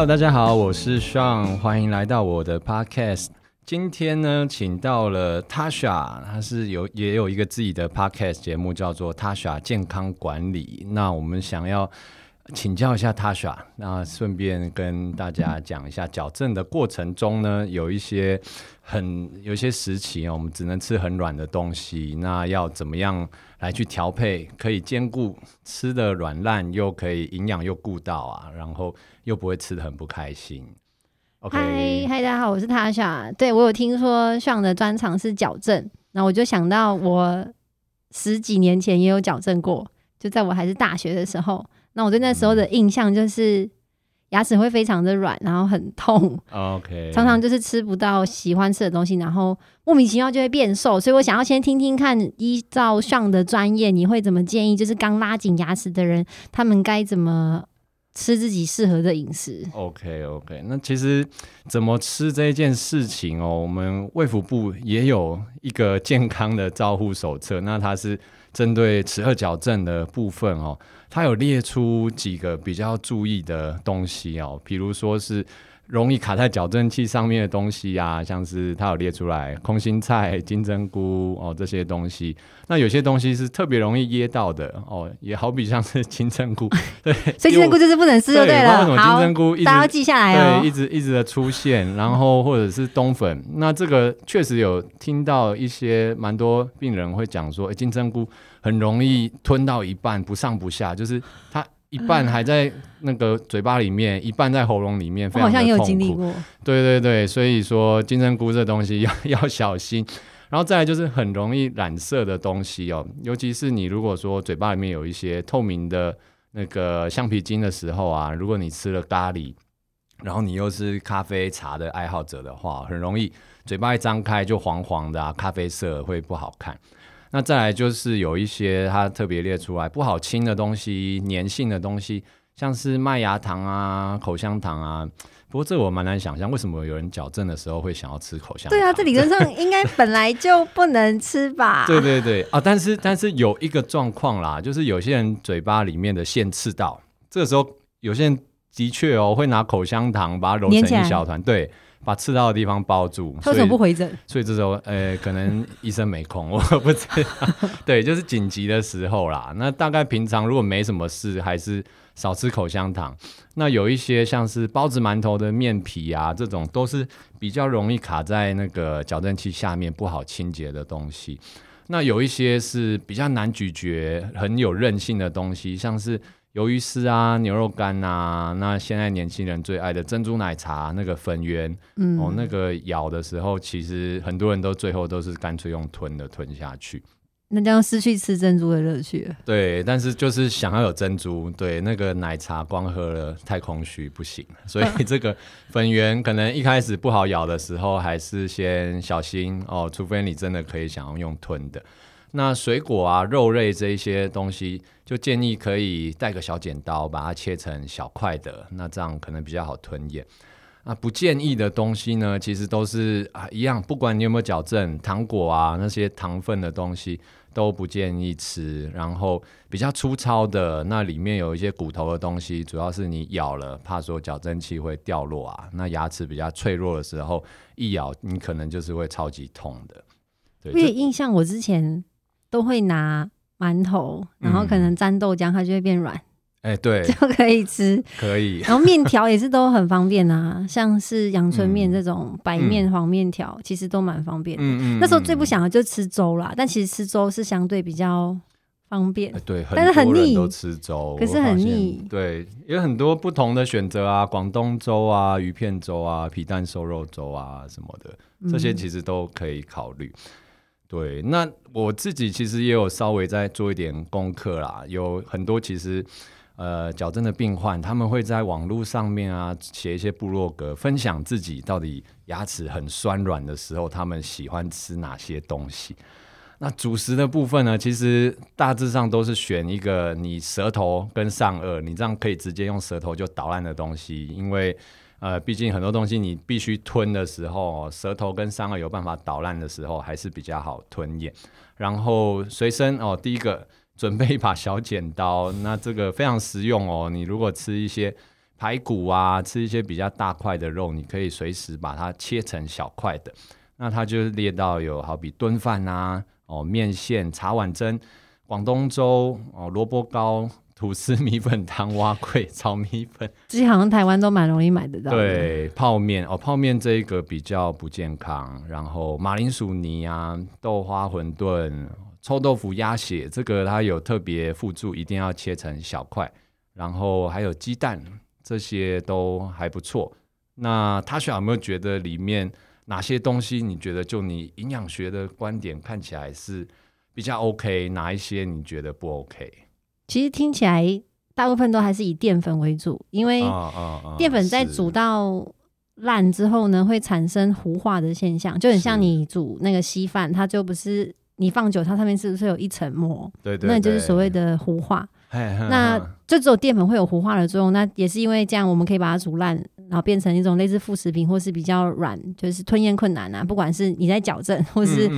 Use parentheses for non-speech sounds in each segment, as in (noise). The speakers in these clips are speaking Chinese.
Hello，大家好，我是 shan 欢迎来到我的 Podcast。今天呢，请到了 Tasha，她是有也有一个自己的 Podcast 节目，叫做 Tasha 健康管理。那我们想要。请教一下 Tasha，那顺便跟大家讲一下，矫正的过程中呢，有一些很有一些时期哦，我们只能吃很软的东西，那要怎么样来去调配，可以兼顾吃的软烂，又可以营养又顾到啊，然后又不会吃的很不开心。OK，嗨嗨，大家好，我是 Tasha。对，我有听说向的专长是矫正，那我就想到我十几年前也有矫正过，就在我还是大学的时候。那我对那时候的印象就是牙齿会非常的软，然后很痛，OK，常常就是吃不到喜欢吃的东西，然后莫名其妙就会变瘦。所以我想要先听听看，依照 Sean 的专业，你会怎么建议？就是刚拉紧牙齿的人，他们该怎么吃自己适合的饮食？OK OK，那其实怎么吃这一件事情哦，我们卫福部也有一个健康的照护手册，那它是针对齿顎矫正的部分哦。它有列出几个比较注意的东西哦，比如说是容易卡在矫正器上面的东西啊，像是它有列出来空心菜、金针菇哦这些东西。那有些东西是特别容易噎到的哦，也好比像是金针菇，对，(laughs) 所以金针菇就是不能吃就对了。对，金针菇一直，大家要记下来哦。对，一直一直的出现，然后或者是冬粉，那这个确实有听到一些蛮多病人会讲说，哎，金针菇。很容易吞到一半不上不下，就是它一半还在那个嘴巴里面，嗯、一半在喉咙里面，非常的痛苦。好像也有经历过。对对对，所以说金针菇这东西 (laughs) 要要小心。然后再来就是很容易染色的东西哦，尤其是你如果说嘴巴里面有一些透明的那个橡皮筋的时候啊，如果你吃了咖喱，然后你又是咖啡茶的爱好者的话，很容易嘴巴一张开就黄黄的啊，咖啡色会不好看。那再来就是有一些它特别列出来不好清的东西，粘性的东西，像是麦芽糖啊、口香糖啊。不过这我蛮难想象，为什么有人矫正的时候会想要吃口香糖？对啊，这理论上应该本来就不能吃吧？(laughs) 对对对啊！但是但是有一个状况啦，就是有些人嘴巴里面的线刺到，这个时候有些人的确哦会拿口香糖把它揉成一小团，对。把刺到的地方包住，他为什么不回诊？所以这时候，呃，可能医生没空，(laughs) 我不知道。对，就是紧急的时候啦。那大概平常如果没什么事，还是少吃口香糖。那有一些像是包子、馒头的面皮啊，这种都是比较容易卡在那个矫正器下面，不好清洁的东西。那有一些是比较难咀嚼、很有韧性的东西，像是。鱿鱼丝啊，牛肉干啊，那现在年轻人最爱的珍珠奶茶那个粉圆，嗯，哦，那个咬的时候，其实很多人都最后都是干脆用吞的吞下去，那这样失去吃珍珠的乐趣了。对，但是就是想要有珍珠，对，那个奶茶光喝了太空虚不行，(laughs) 所以这个粉圆可能一开始不好咬的时候，还是先小心哦，除非你真的可以想要用吞的。那水果啊、肉类这一些东西，就建议可以带个小剪刀，把它切成小块的，那这样可能比较好吞咽。那不建议的东西呢，其实都是啊一样，不管你有没有矫正，糖果啊那些糖分的东西都不建议吃。然后比较粗糙的，那里面有一些骨头的东西，主要是你咬了，怕说矫正器会掉落啊。那牙齿比较脆弱的时候，一咬你可能就是会超级痛的。对，我有印象，我之前。都会拿馒头，然后可能沾豆浆，它就会变软。哎、对，(laughs) 就可以吃，可以。然后面条也是都很方便啊，像是阳春面 (laughs) 这种白面、黄面条，其实都蛮方便的。嗯嗯。那时候最不想的就吃粥啦，但其实吃粥是相对比较方便。欸、对，但是很腻。都吃粥，可是很腻。对，有很多不同的选择啊，广东粥啊、鱼片粥啊、皮蛋瘦肉粥啊什么的，这些其实都可以考虑。嗯对，那我自己其实也有稍微在做一点功课啦，有很多其实呃矫正的病患，他们会在网络上面啊写一些部落格，分享自己到底牙齿很酸软的时候，他们喜欢吃哪些东西。那主食的部分呢，其实大致上都是选一个你舌头跟上颚，你这样可以直接用舌头就捣烂的东西，因为。呃，毕竟很多东西你必须吞的时候，舌头跟上颚有办法捣烂的时候，还是比较好吞咽。然后随身哦，第一个准备一把小剪刀，那这个非常实用哦。你如果吃一些排骨啊，吃一些比较大块的肉，你可以随时把它切成小块的。那它就列到有好比炖饭啊，哦，面线、茶碗蒸、广东粥、哦，萝卜糕。吐司、米粉汤、碗粿、(laughs) 炒米粉，(laughs) 这些好像台湾都蛮容易买得到的。对，泡面哦，泡面这一个比较不健康。然后马铃薯泥啊、豆花馄饨、臭豆腐鸭血，这个它有特别附注，一定要切成小块。然后还有鸡蛋，这些都还不错。那 Tasha 有没有觉得里面哪些东西你觉得就你营养学的观点看起来是比较 OK？哪一些你觉得不 OK？其实听起来大部分都还是以淀粉为主，因为 (laughs) 淀粉在煮到烂之后呢，会产生糊化的现象，就很像你煮那个稀饭，它就不是你放久，它上面是不是有一层膜？对对，那就是所谓的糊化。那就只有淀粉会有糊化的作用，那也是因为这样，我们可以把它煮烂，然后变成一种类似副食品，或是比较软，就是吞咽困难啊。不管是你在矫正，或是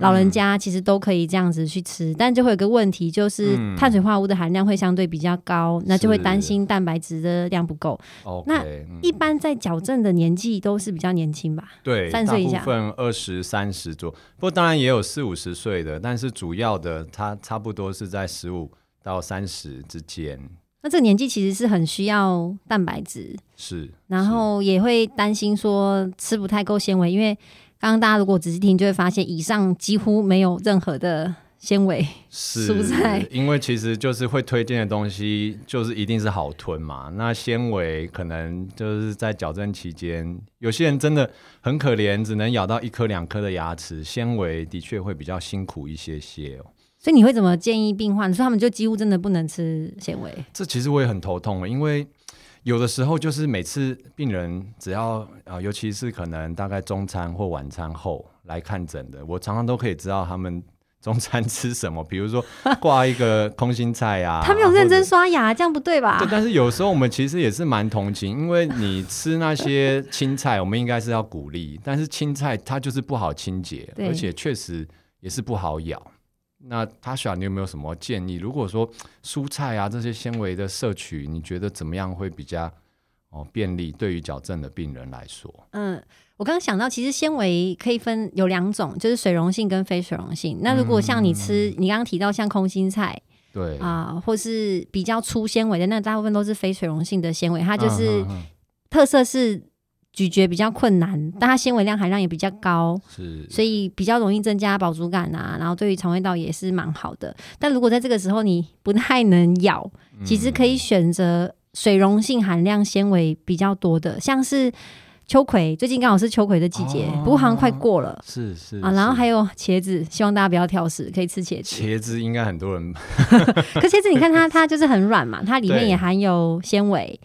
老人家，其实都可以这样子去吃。但就会有个问题，就是碳水化合物的含量会相对比较高，那就会担心蛋白质的量不够。那一般在矫正的年纪都是比较年轻吧？对，三岁以下，大部分二十三十左右，不过当然也有四五十岁的，但是主要的它差不多是在十五。到三十之间，那这个年纪其实是很需要蛋白质，是，然后也会担心说吃不太够纤维，因为刚刚大家如果仔细听，就会发现以上几乎没有任何的纤维，是蔬菜，因为其实就是会推荐的东西，就是一定是好吞嘛。那纤维可能就是在矫正期间，有些人真的很可怜，只能咬到一颗两颗的牙齿，纤维的确会比较辛苦一些些哦。所以你会怎么建议病患？说他们就几乎真的不能吃纤维？这其实我也很头痛，因为有的时候就是每次病人只要啊、呃，尤其是可能大概中餐或晚餐后来看诊的，我常常都可以知道他们中餐吃什么。比如说挂一个空心菜呀、啊，(laughs) 他没有认真刷牙，这样不对吧？对，但是有时候我们其实也是蛮同情，因为你吃那些青菜，我们应该是要鼓励，但是青菜它就是不好清洁，而且确实也是不好咬。那 Tasha，你有没有什么建议？如果说蔬菜啊这些纤维的摄取，你觉得怎么样会比较哦便利？对于矫正的病人来说，嗯，我刚刚想到，其实纤维可以分有两种，就是水溶性跟非水溶性。那如果像你吃，嗯、你刚刚提到像空心菜，对啊、呃，或是比较粗纤维的，那大部分都是非水溶性的纤维，它就是特色是。咀嚼比较困难，但它纤维量含量也比较高，是，所以比较容易增加饱足感啊。然后对于肠胃道也是蛮好的。但如果在这个时候你不太能咬，其实可以选择水溶性含量纤维比较多的，像是。秋葵最近刚好是秋葵的季节，哦，不过好像快过了。是是啊，然后还有茄子，希望大家不要挑食，可以吃茄子。茄子应该很多人，(laughs) 可茄子你看它，(laughs) 它就是很软嘛，它里面也含有纤维。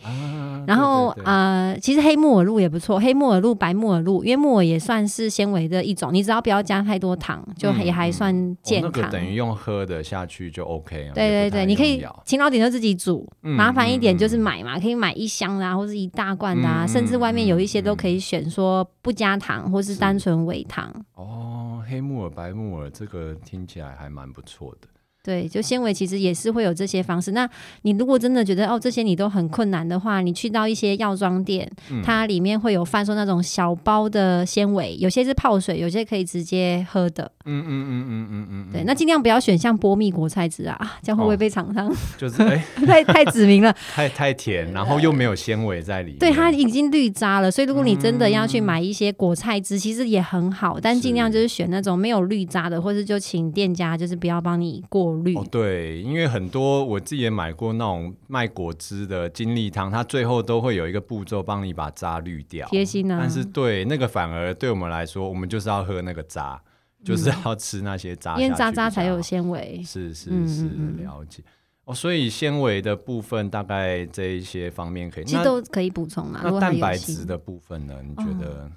然后呃，其实黑木耳露也不错，黑木耳露、白木耳露，因为木耳也算是纤维的一种，你只要不要加太多糖，就也还算健康。嗯嗯哦、那个等于用喝的下去就 OK。对对对，你可以勤劳点就自己煮，嗯、麻烦一点就是买嘛，可以买一箱啊，或者一大罐的啊，嗯、甚至外面有一些都可以选说不加糖或是单纯微糖哦。黑木耳、白木耳，这个听起来还蛮不错的。对，就纤维其实也是会有这些方式。那你如果真的觉得哦，这些你都很困难的话，你去到一些药妆店，嗯、它里面会有贩售那种小包的纤维，有些是泡水，有些可以直接喝的。嗯嗯嗯嗯嗯嗯。嗯对，那尽量不要选像波蜜果菜汁啊，这样会不会被厂商、哦、就是哎 (laughs) 太太指明了，(laughs) 太太甜，然后又没有纤维在里面。对，它已经绿渣了，所以如果你真的要去买一些果菜汁，其实也很好，但尽量就是选那种没有绿渣的，或是就请店家就是不要帮你过。哦，对，因为很多我自己也买过那种卖果汁的精力汤，它最后都会有一个步骤帮你把渣滤掉，贴心啊。但是对那个反而对我们来说，我们就是要喝那个渣，嗯、就是要吃那些渣，因为渣渣才有纤维。是是是，了解。哦，所以纤维的部分大概这一些方面可以，其实都可以补充啊。那蛋白质的部分呢？你觉得？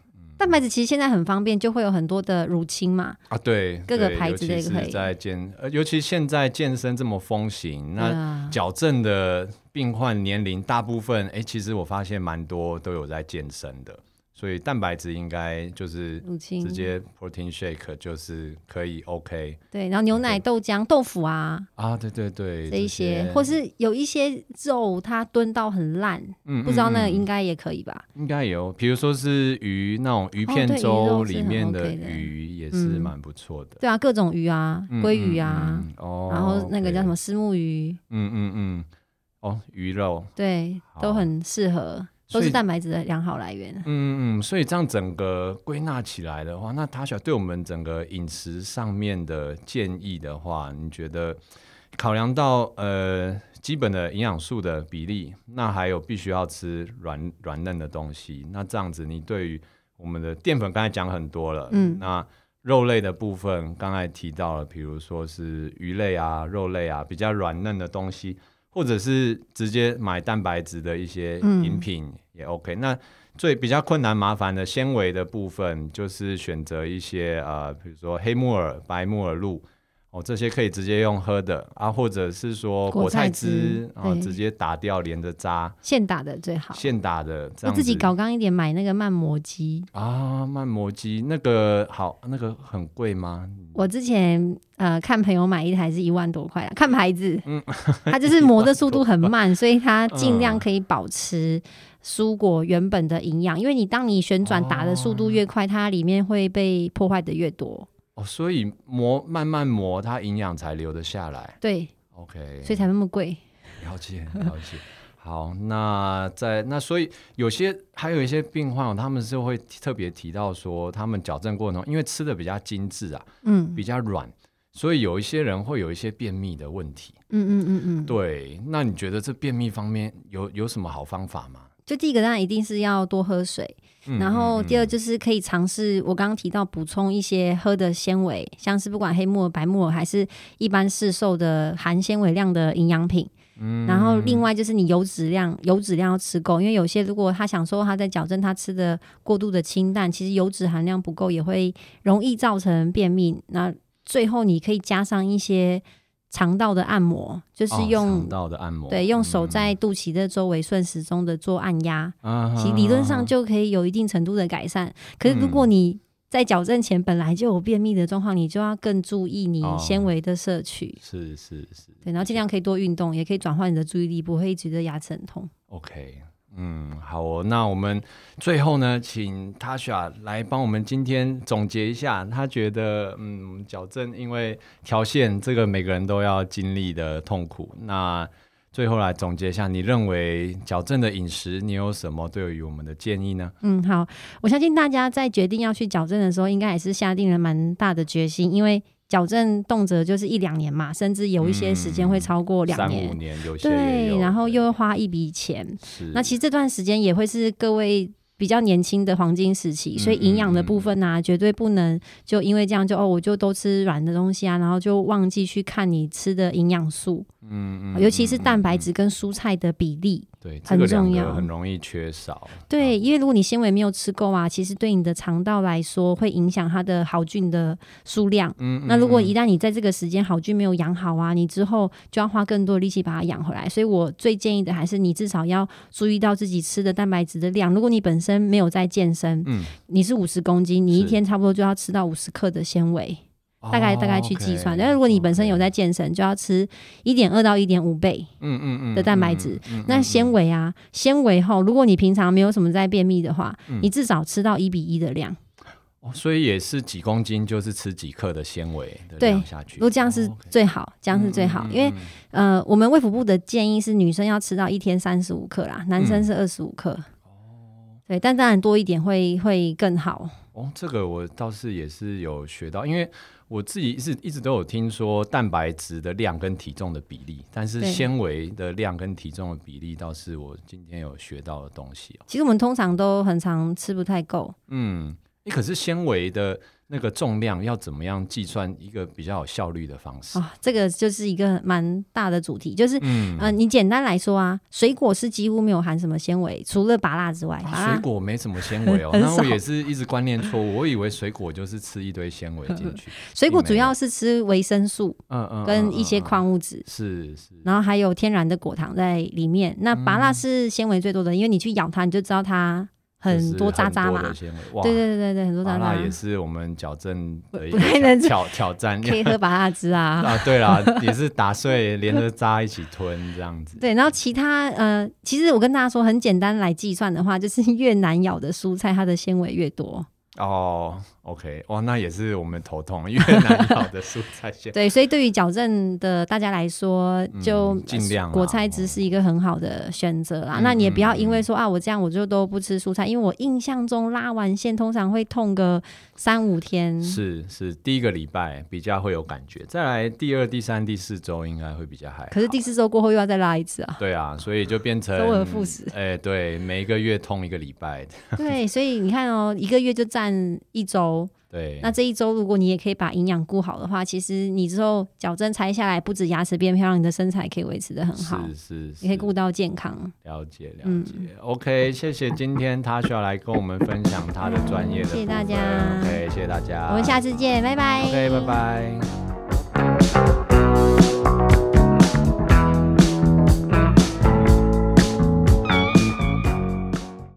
哦蛋白质其实现在很方便，就会有很多的乳清嘛。啊，对，各个牌子的也可以。在健，呃，尤其现在健身这么风行，那矫正的病患年龄大部分，哎、欸，其实我发现蛮多都有在健身的。所以蛋白质应该就是直接 protein shake 就是可以 OK。对，然后牛奶、豆浆、豆腐啊。啊，对对对，这一些，或是有一些肉它炖到很烂，嗯，不知道那个应该也可以吧？应该有，比如说是鱼那种鱼片粥里面的鱼也是蛮不错的。对啊，各种鱼啊，鲑鱼啊，哦，然后那个叫什么？虱目鱼，嗯嗯嗯，哦，鱼肉，对，都很适合。都是蛋白质的良好来源。嗯嗯，所以这样整个归纳起来的话，那 Tasha 对我们整个饮食上面的建议的话，你觉得考量到呃基本的营养素的比例，那还有必须要吃软软嫩的东西，那这样子你对于我们的淀粉刚才讲很多了，嗯，那肉类的部分刚才提到了，比如说是鱼类啊、肉类啊，比较软嫩的东西。或者是直接买蛋白质的一些饮品也 OK。那最比较困难麻烦的纤维的部分，就是选择一些呃，比如说黑木耳、白木耳露。哦，这些可以直接用喝的啊，或者是说果菜汁，然后直接打掉连着渣，现打的最好，现打的。我自己搞刚一点，买那个慢磨机啊，慢磨机那个好，那个很贵吗？我之前呃看朋友买一台是一万多块，看牌子，嗯，它就是磨的速度 (laughs) 很慢，所以它尽量可以保持蔬果原本的营养，因为你当你旋转打的速度越快，它里面会被破坏的越多。哦，所以磨慢慢磨，它营养才留得下来。对，OK，所以才那么贵。了解，了解。(laughs) 好，那在那所以有些还有一些病患，他们是会特别提到说，他们矫正过程中，因为吃的比较精致啊，嗯，比较软，所以有一些人会有一些便秘的问题。嗯嗯嗯嗯，对。那你觉得这便秘方面有有什么好方法吗？就第一个当然一定是要多喝水。然后第二就是可以尝试我刚刚提到补充一些喝的纤维，像是不管黑木耳、白木耳，还是一般市售的含纤维量的营养品。嗯，然后另外就是你油脂量，油脂量要吃够，因为有些如果他想说他在矫正他吃的过度的清淡，其实油脂含量不够，也会容易造成便秘。那最后你可以加上一些。肠道的按摩就是用肠道的按摩，对，用手在肚脐的周围顺时钟的做按压，嗯、其理论上就可以有一定程度的改善。嗯、可是如果你在矫正前本来就有便秘的状况，你就要更注意你纤维的摄取。是是是，对，然后尽量可以多运动，也可以转换你的注意力，不会一直的牙齿很痛。OK。嗯，好哦，那我们最后呢，请 Tasha 来帮我们今天总结一下，他觉得，嗯，矫正因为调线这个每个人都要经历的痛苦，那最后来总结一下，你认为矫正的饮食，你有什么对于我们的建议呢？嗯，好，我相信大家在决定要去矫正的时候，应该也是下定了蛮大的决心，因为。矫正动辄就是一两年嘛，甚至有一些时间会超过两年、三五年，有些有，对，然后又要花一笔钱。是。那其实这段时间也会是各位比较年轻的黄金时期，所以营养的部分呢、啊，嗯嗯。嗯绝对不能就因为这样就哦，我就都吃软的东西啊，然后就忘记去看你吃的营养素，嗯，嗯，嗯尤其是蛋白质跟蔬菜的比例，对，很重要，很容易缺少。对，因为如果你纤维没有吃够啊，其实对你的肠道来说会影响它的好菌的数量。嗯，那如果一旦你在这个时间好菌没有养好啊，你之后就要花更多力气把它养回来。所以我最建议的还是你至少要注意到自己吃的蛋白质的量。如果你本身没有在健身，嗯，你是五十公斤，你一天差不多就要吃到五十克的纤维，大概大概去计算。但是如果你本身有在健身，就要吃一点二到一点五倍，嗯嗯嗯的蛋白质。那纤维啊，纤维后，如果你平常没有什么在便秘的话，你至少吃到一比一的量。所以也是几公斤就是吃几克的纤维的量下去。如果这样是最好，这样是最好，因为呃，我们卫福部的建议是女生要吃到一天三十五克啦，男生是二十五克。对，但当然多一点会会更好。哦，这个我倒是也是有学到，因为我自己是一直都有听说蛋白质的量跟体重的比例，但是纤维的量跟体重的比例倒是我今天有学到的东西哦。其实我们通常都很常吃不太够。嗯，你，可是纤维的。那个重量要怎么样计算一个比较有效率的方式？哦，这个就是一个蛮大的主题，就是嗯、呃，你简单来说啊，水果是几乎没有含什么纤维，除了芭辣之外，啊，水果没什么纤维哦。那少我也是一直观念错误，我以为水果就是吃一堆纤维进去。(laughs) 水果主要是吃维生素，嗯嗯，跟一些矿物质，是是，然后还有天然的果糖在里面。那芭辣是纤维最多的，因为你去咬它，你就知道它。很多渣渣嘛，对对对对对，很多渣渣。那也是我们矫正的一个挑挑，战，可以喝拔蜡汁啊。啊，对啦，也是打碎连着渣一起吞这样子。(laughs) 对，然后其他呃，其实我跟大家说，很简单来计算的话，就是越难咬的蔬菜，它的纤维越多。哦，OK，哇，那也是我们头痛，因为难咬的蔬菜线。(laughs) 对，所以对于矫正的大家来说，就尽量果菜汁是一个很好的选择啦。那你也不要因为说啊，我这样我就都不吃蔬菜，因为我印象中拉完线通常会痛个三五天。是是，第一个礼拜比较会有感觉，再来第二、第三、第四周应该会比较还好。可是第四周过后又要再拉一次啊。对啊，所以就变成周而复始。哎，对，每一个月通一个礼拜。(laughs) 对，所以你看哦，一个月就占一周。对，那这一周如果你也可以把营养顾好的话，其实你之后矫正拆下来，不止牙齿变漂亮，你的身材可以维持的很好，是是，是，你可以顾到健康。了解了解、嗯、，OK，谢谢今天 Tasha 来跟我们分享他的专业的，谢谢大家，OK，谢谢大家，我们下次见，拜拜，OK，拜拜。